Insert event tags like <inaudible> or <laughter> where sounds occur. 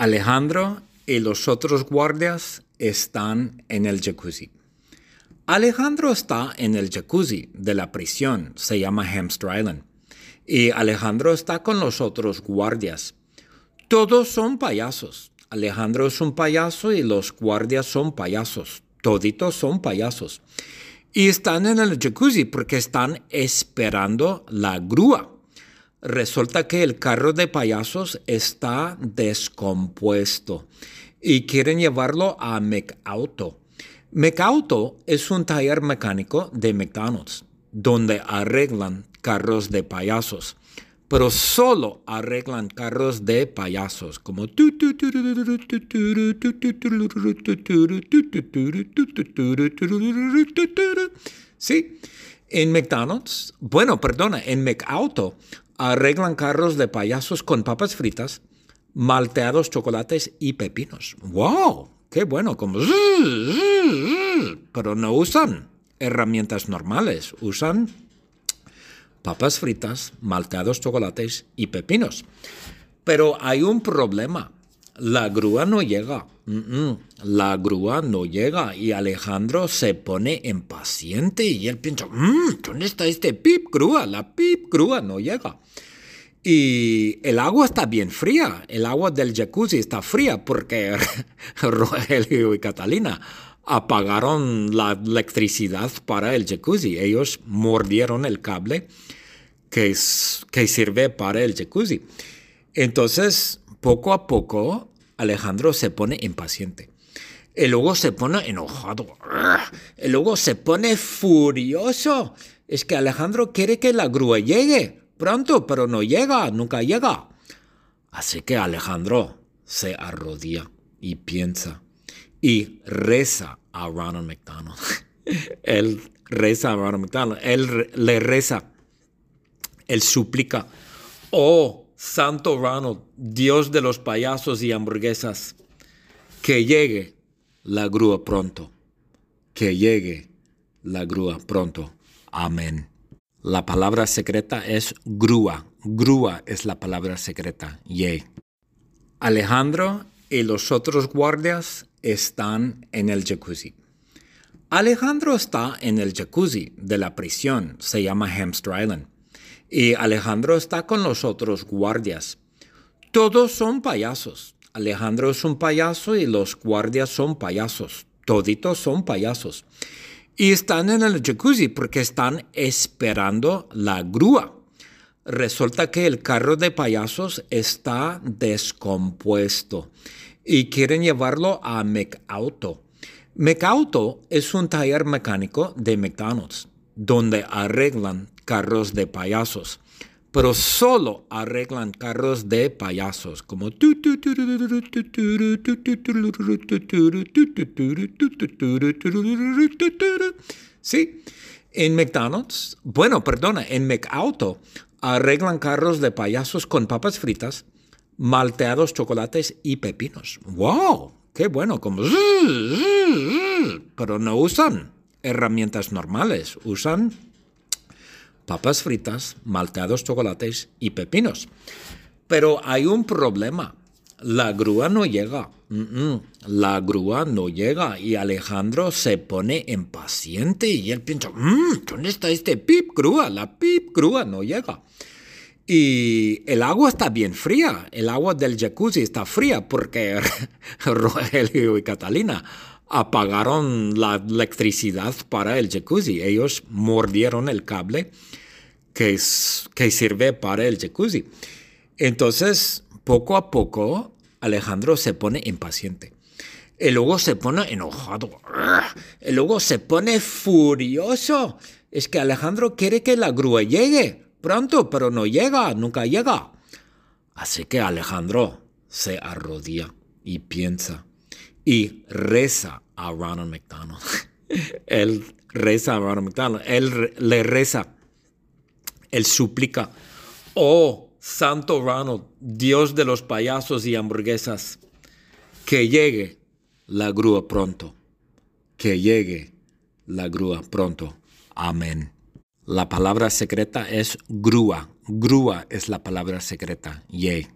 Alejandro y los otros guardias están en el jacuzzi. Alejandro está en el jacuzzi de la prisión, se llama Hamster Island. Y Alejandro está con los otros guardias. Todos son payasos. Alejandro es un payaso y los guardias son payasos. Toditos son payasos. Y están en el jacuzzi porque están esperando la grúa. Resulta que el carro de payasos está descompuesto y quieren llevarlo a McAuto. McAuto es un taller mecánico de McDonald's donde arreglan carros de payasos, pero solo arreglan carros de payasos como Sí, en McDonald's, bueno, perdona, en McAuto arreglan carros de payasos con papas fritas, malteados chocolates y pepinos. ¡Wow! ¡Qué bueno! Como... Pero no usan herramientas normales, usan papas fritas, malteados chocolates y pepinos. Pero hay un problema. La grúa no llega. La grúa no llega y Alejandro se pone impaciente y él piensa, mm, ¿dónde está este pip grúa? La pip grúa no llega. Y el agua está bien fría, el agua del jacuzzi está fría porque <laughs> Rogelio y Catalina apagaron la electricidad para el jacuzzi. Ellos mordieron el cable que, que sirve para el jacuzzi. Entonces, poco a poco, Alejandro se pone impaciente. Y luego se pone enojado. Y luego se pone furioso. Es que Alejandro quiere que la grúa llegue pronto, pero no llega, nunca llega. Así que Alejandro se arrodilla y piensa y reza a Ronald McDonald. <laughs> él reza a Ronald McDonald, él le reza, él suplica, oh Santo Ronald, Dios de los payasos y hamburguesas, que llegue la grúa pronto, que llegue la grúa pronto. Amén. La palabra secreta es grúa. Grúa es la palabra secreta. Yay. Alejandro y los otros guardias están en el jacuzzi. Alejandro está en el jacuzzi de la prisión, se llama Hamster Island. Y Alejandro está con los otros guardias. Todos son payasos. Alejandro es un payaso y los guardias son payasos. Toditos son payasos y están en el jacuzzi porque están esperando la grúa. Resulta que el carro de payasos está descompuesto y quieren llevarlo a McAuto. McAuto es un taller mecánico de McDonald's donde arreglan carros de payasos pero solo arreglan carros de payasos como sí en McDonald's bueno perdona en McAuto arreglan carros de payasos con papas fritas malteados chocolates y pepinos wow qué bueno como pero no usan herramientas normales usan papas fritas, malteados chocolates y pepinos. Pero hay un problema. La grúa no llega. La grúa no llega y Alejandro se pone impaciente y él piensa, mm, ¿dónde está este pip grúa? La pip grúa no llega. Y el agua está bien fría, el agua del jacuzzi está fría porque <laughs> Rogelio y Catalina apagaron la electricidad para el jacuzzi. Ellos mordieron el cable que, que sirve para el jacuzzi. Entonces, poco a poco, Alejandro se pone impaciente. Y luego se pone enojado. Y luego se pone furioso. Es que Alejandro quiere que la grúa llegue pronto, pero no llega, nunca llega. Así que Alejandro se arrodilla y piensa y reza a Ronald McDonald. <laughs> él reza a Ronald McDonald. Él le reza él suplica, oh Santo Ronald, Dios de los payasos y hamburguesas, que llegue la grúa pronto, que llegue la grúa pronto. Amén. La palabra secreta es grúa. Grúa es la palabra secreta. Yay.